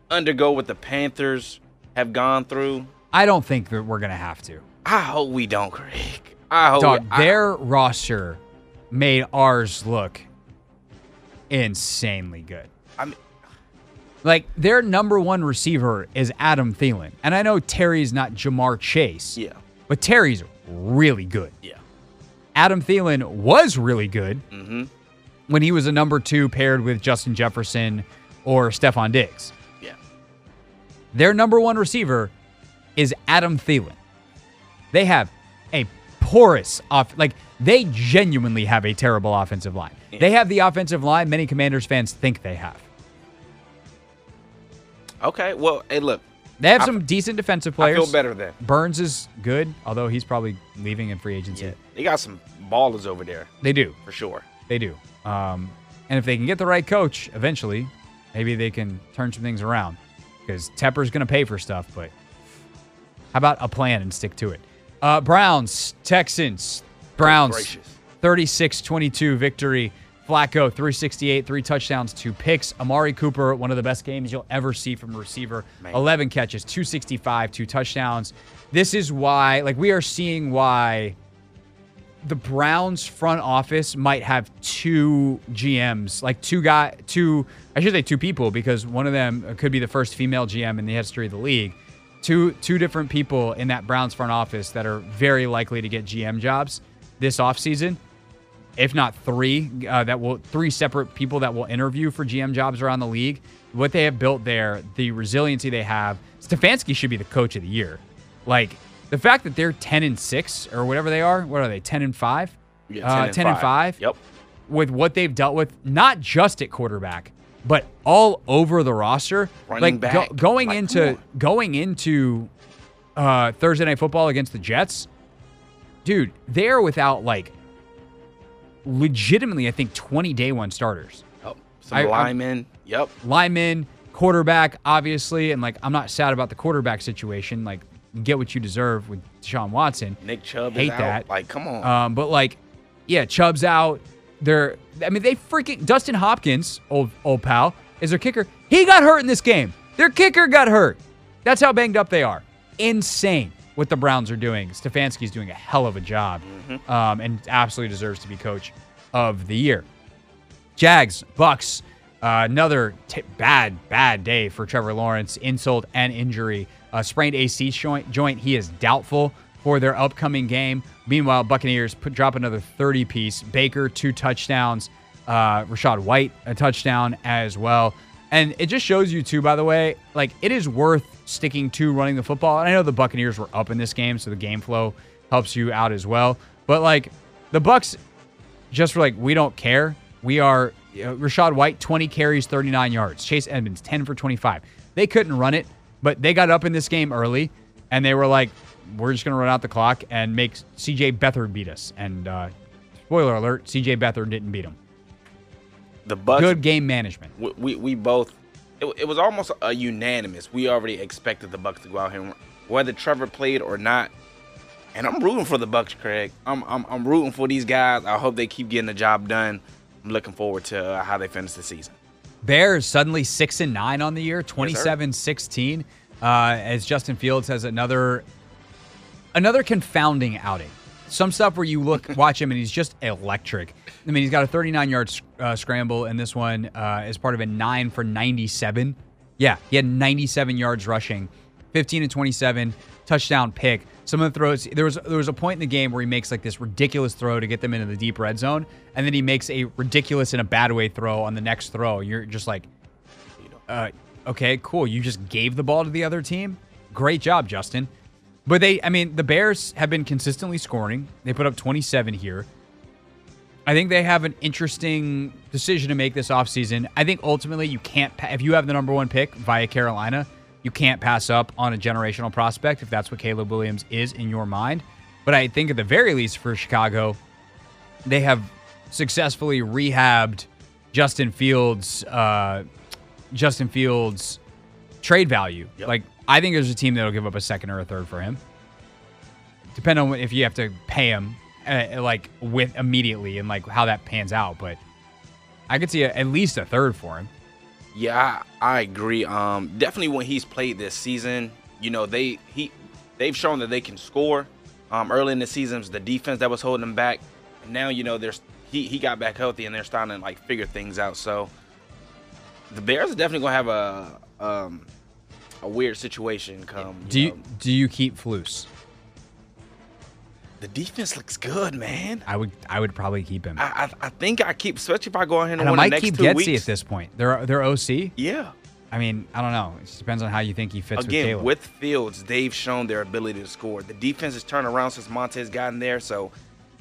[SPEAKER 4] undergo what the Panthers have gone through,
[SPEAKER 1] I don't think that we're going to have to.
[SPEAKER 4] I hope we don't, Craig. I hope
[SPEAKER 1] Dog,
[SPEAKER 4] I-
[SPEAKER 1] their roster made ours look insanely good.
[SPEAKER 4] I mean,
[SPEAKER 1] Like their number one receiver is Adam Thielen, and I know Terry's not Ja'Marr Chase.
[SPEAKER 4] yeah,
[SPEAKER 1] but Terry's really good.
[SPEAKER 4] yeah.
[SPEAKER 1] Adam Thielen was really good
[SPEAKER 4] Mm-hmm.
[SPEAKER 1] when he was a number two paired with Justin Jefferson or Stefon Diggs.
[SPEAKER 4] Yeah.
[SPEAKER 1] Their number one receiver is Adam Thielen. They have a porous off like they genuinely have a terrible offensive line. They have the offensive line many Commanders fans think they have.
[SPEAKER 4] Okay. Well, hey, look,
[SPEAKER 1] They have
[SPEAKER 4] I-
[SPEAKER 1] some decent defensive
[SPEAKER 4] I
[SPEAKER 1] players.
[SPEAKER 4] feel better then.
[SPEAKER 1] Burns is good, although he's probably leaving in free agency.
[SPEAKER 4] Yeah. They got some ballers over there
[SPEAKER 1] They do.
[SPEAKER 4] for sure.
[SPEAKER 1] They do. Um, and if they can get the right coach eventually, maybe they can turn some things around. Because Tepper's going to pay for stuff, but how about a plan and stick to it? Uh, Browns, Texans, Browns,
[SPEAKER 4] gracious.
[SPEAKER 1] 36 22 victory. Flacco, 368, three touchdowns, two picks. Amari Cooper, one of the best games you'll ever see from a receiver.
[SPEAKER 4] Man.
[SPEAKER 1] 11 catches, 265, two touchdowns. This is why, like, we are seeing why the Browns front office might have two GMs, like two guy, two I should say two people because one of them could be the first female GM in the history of the league. Two two different people in that Browns front office that are very likely to get GM jobs this offseason. If not three, uh, that will three separate people that will interview for GM jobs around the league. What they have built there, the resiliency they have. Stefanski should be the coach of the year. Like the fact that they're ten and six or whatever they are. What are they? Ten and five.
[SPEAKER 4] Yeah,
[SPEAKER 1] Uh, 10 and five.
[SPEAKER 4] Yep.
[SPEAKER 1] With what they've dealt with, not just at quarterback, but all over the roster.
[SPEAKER 4] Running
[SPEAKER 1] like
[SPEAKER 4] back.
[SPEAKER 1] go- going
[SPEAKER 4] Like,
[SPEAKER 1] into going into uh, Thursday night football against the Jets, dude, they're without like legitimately, I think twenty day one starters.
[SPEAKER 4] Yep. Some
[SPEAKER 1] I-
[SPEAKER 4] linemen. Yep.
[SPEAKER 1] lineman, quarterback, obviously, and like I'm not sad about the quarterback situation. Like, get what you deserve with Deshaun Watson.
[SPEAKER 4] Nick Chubb
[SPEAKER 1] Hate
[SPEAKER 4] is out.
[SPEAKER 1] that.
[SPEAKER 4] Like, come on.
[SPEAKER 1] Um, but like, yeah, Chubb's out. they're I mean they freaking Dustin Hopkins, old old pal, is their kicker. He got hurt in this game. Their kicker got hurt. That's how banged up they are. Insane what the Browns are doing. Stefanski's doing a hell of a job, um, and absolutely deserves to be coach of the year. Jags, Bucks, uh, another t- bad, bad day for Trevor Lawrence. Insult and injury. Uh, sprained AC joint. Joint. He is doubtful for their upcoming game. Meanwhile, Buccaneers put, drop another 30 piece. Baker two touchdowns. Uh, Rachaad White a touchdown as well. And it just shows you too, by the way, like it is worth sticking to running the football. And I know the Buccaneers were up in this game, so the game flow helps you out as well. But like the Bucks just were like, we don't care. We are Rachaad White, 20 carries, 39 yards. Chase Edmonds, 10 for 25. They couldn't run it, but they got up in this game early and they were like, we're just going to run out the clock and make CJ Beathard beat us. And uh, spoiler alert, CJ Beathard didn't beat him.
[SPEAKER 4] The Bucks.
[SPEAKER 1] Good game management.
[SPEAKER 4] We we, we both. It, it was almost a unanimous. We already expected the Bucks to go out here, whether Trevor played or not. And I'm rooting for the Bucks, Craig. I'm I'm, I'm rooting for these guys. I hope they keep getting the job done. I'm looking forward to uh, how they finish the season.
[SPEAKER 1] Bears suddenly 6 and 9 on the year, 27-16 uh, as Justin Fields has another another confounding outing. Some stuff where you look [laughs] watch him and he's just electric. I mean, he's got a 39-yard uh, scramble in this one uh, as part of a 9 for 97. Yeah, he had 97 yards rushing, 15 and 27 touchdown pick. Some of the throws there was there was a point in the game where he makes like this ridiculous throw to get them into the deep red zone, and then he makes a ridiculous in a bad way throw on the next throw. You're just like, uh, okay, cool. You just gave the ball to the other team. Great job, Justin. But they, I mean, the Bears have been consistently scoring. They put up 27 here. I think they have an interesting decision to make this offseason. I think ultimately you can't, if you have the number one pick via Carolina, you can't pass up on a generational prospect if that's what Caleb Williams is in your mind. But I think at the very least for Chicago, they have successfully rehabbed Justin Fields, uh, Justin Fields trade value.
[SPEAKER 4] Yep.
[SPEAKER 1] Like I think there's a team that'll give up a second or a third for him. Depending on if you have to pay him uh, like with immediately and like how that pans out, but I could see a, at least a third for him.
[SPEAKER 4] Yeah, I, agree. Um, definitely when he's played this season, you know they he they've shown that they can score. Um, early in the season, it the defense that was holding them back. Now you know there's he he got back healthy and they're starting to like figure things out. So the Bears are definitely gonna have a um a weird situation come.
[SPEAKER 1] Do
[SPEAKER 4] you
[SPEAKER 1] you do you keep Flus?
[SPEAKER 4] the defense looks good, man.
[SPEAKER 1] I would I would probably keep him.
[SPEAKER 4] I, I I think I keep especially if I go ahead and,
[SPEAKER 1] and I
[SPEAKER 4] win the
[SPEAKER 1] might
[SPEAKER 4] next
[SPEAKER 1] keep Getsy
[SPEAKER 4] weeks.
[SPEAKER 1] at this point. They're they're OC.
[SPEAKER 4] Yeah.
[SPEAKER 1] I mean, I don't know. It just depends on how you think he fits with
[SPEAKER 4] Again,
[SPEAKER 1] Caleb.
[SPEAKER 4] with Fields, they've shown their ability to score. The defense has turned around since Montez gotten there, so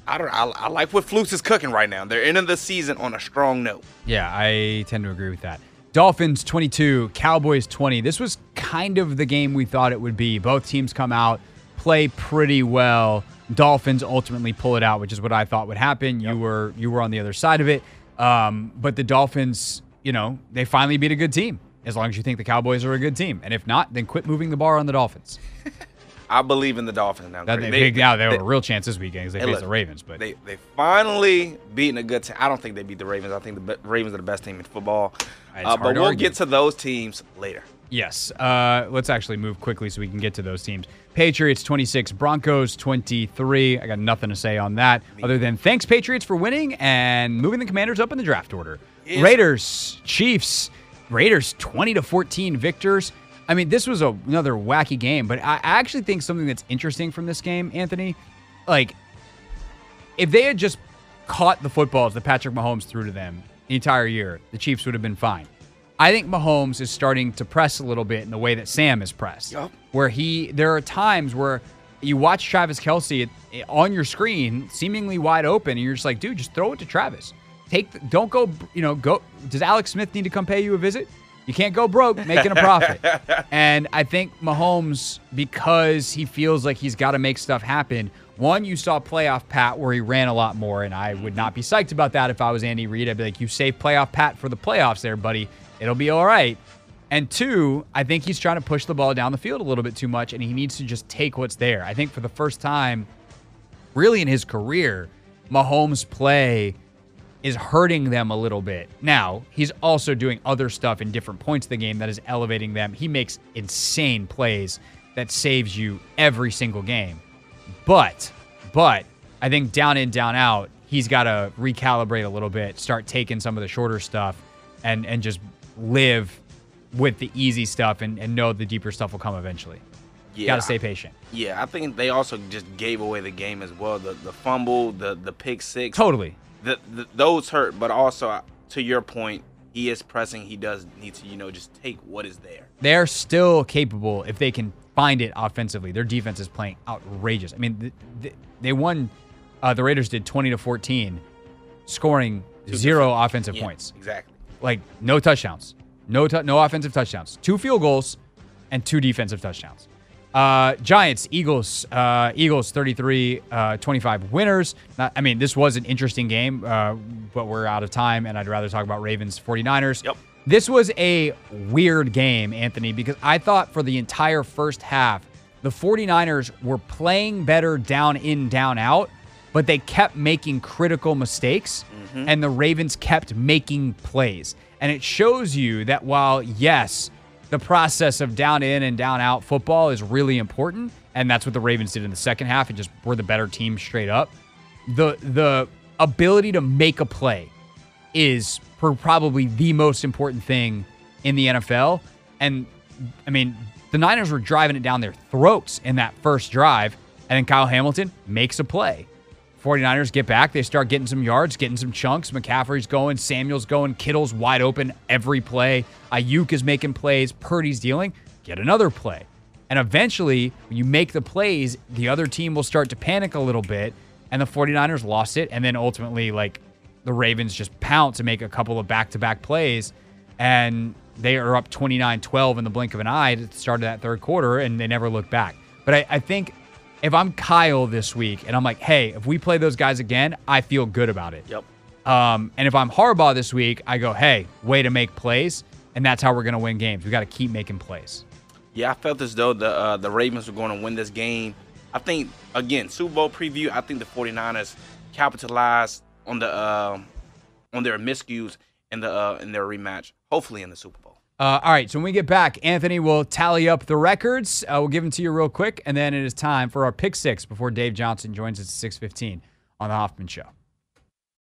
[SPEAKER 4] I don't. I, I like what Flukes is cooking right now. They're ending the season on a strong note.
[SPEAKER 1] Yeah, I tend to agree with that. Dolphins 22, Cowboys 20. This was kind of the game we thought it would be. Both teams come out, play pretty well. Dolphins ultimately pull it out, which is what I thought would happen. You were you were on the other side of it. Um, but the Dolphins, you know, they finally beat a good team. As long as you think the Cowboys are a good team, and if not, then quit moving the bar on the Dolphins. [laughs]
[SPEAKER 4] I believe in the Dolphins now.
[SPEAKER 1] That, they, now they have
[SPEAKER 4] they-
[SPEAKER 1] a real chance this weekend because they
[SPEAKER 4] Hey,
[SPEAKER 1] face
[SPEAKER 4] look,
[SPEAKER 1] the Ravens. But
[SPEAKER 4] they they finally beating a good team. I don't think they beat the Ravens. I think the Ravens are the best team in football.
[SPEAKER 1] It's
[SPEAKER 4] Uh, but we'll
[SPEAKER 1] argue.
[SPEAKER 4] get to those teams later.
[SPEAKER 1] Yes. Uh, let's actually move quickly so we can get to those teams. Patriots 26, Broncos 23. I got nothing to say on that other than thanks, Patriots, for winning and moving the commanders up in the draft order.
[SPEAKER 4] Yes.
[SPEAKER 1] Raiders, Chiefs, Raiders 20 to 14 victors. I mean, this was a, another wacky game, but I actually think something that's interesting from this game, Anthony, like if they had just caught the footballs that Patrick Mahomes threw to them the entire year, the Chiefs would have been fine. I think Mahomes is starting to press a little bit in the way that Sam is pressed.
[SPEAKER 4] Yup.
[SPEAKER 1] Where he, there are times where you watch Travis Kelce on your screen, seemingly wide open, and you're just like, dude, just throw it to Travis. Take, the, don't go, you know, go. Does Alex Smith need to come pay you a visit? You can't go broke making a profit. [laughs] and I think Mahomes, because he feels like he's got to make stuff happen. One, you saw playoff Pat where he ran a lot more, and I would not be psyched about that if I was Andy Reid. I'd be like, you save playoff Pat for the playoffs there, buddy. It'll be all right. And two, I think he's trying to push the ball down the field a little bit too much, and he needs to just take what's there. I think for the first time, really in his career, Mahomes' play is hurting them a little bit. Now, he's also doing other stuff in different points of the game that is elevating them. He makes insane plays that saves you every single game. But, but I think down in, down out, he's got to recalibrate a little bit, start taking some of the shorter stuff, and and just live with the easy stuff and, and know the deeper stuff will come eventually.
[SPEAKER 4] Yeah,
[SPEAKER 1] Got to stay patient.
[SPEAKER 4] Yeah, I think they also just gave away the game as well. The the fumble, the the pick six,
[SPEAKER 1] Totally.
[SPEAKER 4] the, the, those hurt. But also, uh, to your point, he is pressing. He does need to, you know, just take what is there.
[SPEAKER 1] They're still capable if they can find it offensively. Their defense is playing outrageous. I mean, th- th- they won. Uh, the Raiders did 20 to 14, scoring zero offensive
[SPEAKER 4] Yeah,
[SPEAKER 1] points.
[SPEAKER 4] Exactly.
[SPEAKER 1] Like no touchdowns, no no offensive touchdowns, two field goals, and two defensive touchdowns. Uh, Giants, Eagles, uh, Eagles 33 uh, 25 winners. Not, I mean, this was an interesting game, uh, but we're out of time, and I'd rather talk about Ravens 49ers.
[SPEAKER 4] Yep.
[SPEAKER 1] This was a weird game, Anthony, because I thought for the entire first half, the 49ers were playing better down in, down out, but they kept making critical mistakes, mm-hmm. and the Ravens kept making plays. And it shows you that while, yes, the process of down in and down out football is really important, and that's what the Ravens did in the second half, and just were the better team straight up. The the ability to make a play is probably the most important thing in the NFL. And I mean, the Niners were driving it down their throats in that first drive, and then Kyle Hamilton makes a play. 49ers get back. They start getting some yards, getting some chunks. McCaffrey's going, Samuel's going, Kittle's wide open every play. Aiyuk is making plays, Purdy's dealing. Get another play. And eventually, when you make the plays, the other team will start to panic a little bit. And the 49ers lost it. And then ultimately, like, the Ravens just pounce and make a couple of back to back plays. And they are up 29 12 in the blink of an eye at the start of that third quarter. And they never look back. But I, I think if I'm Kyle this week and I'm like, hey, if we play those guys again, I feel good about it.
[SPEAKER 4] Yep.
[SPEAKER 1] Um, and if I'm Harbaugh this week, I go, hey, way to make plays. And that's how we're going to win games. We got to keep making plays.
[SPEAKER 4] Yeah, I felt as though the uh, the Ravens were going to win this game. I think again, Super Bowl preview. I think the 49ers capitalized on the uh, on their miscues in the uh, in their rematch. Hopefully in the Super Bowl.
[SPEAKER 1] Uh, all right, so when we get back, Anthony will tally up the records. Uh, we'll give them to you real quick, and then it is time for our pick six before Dave Johnson joins us at 6:15 on the Hoffman Show.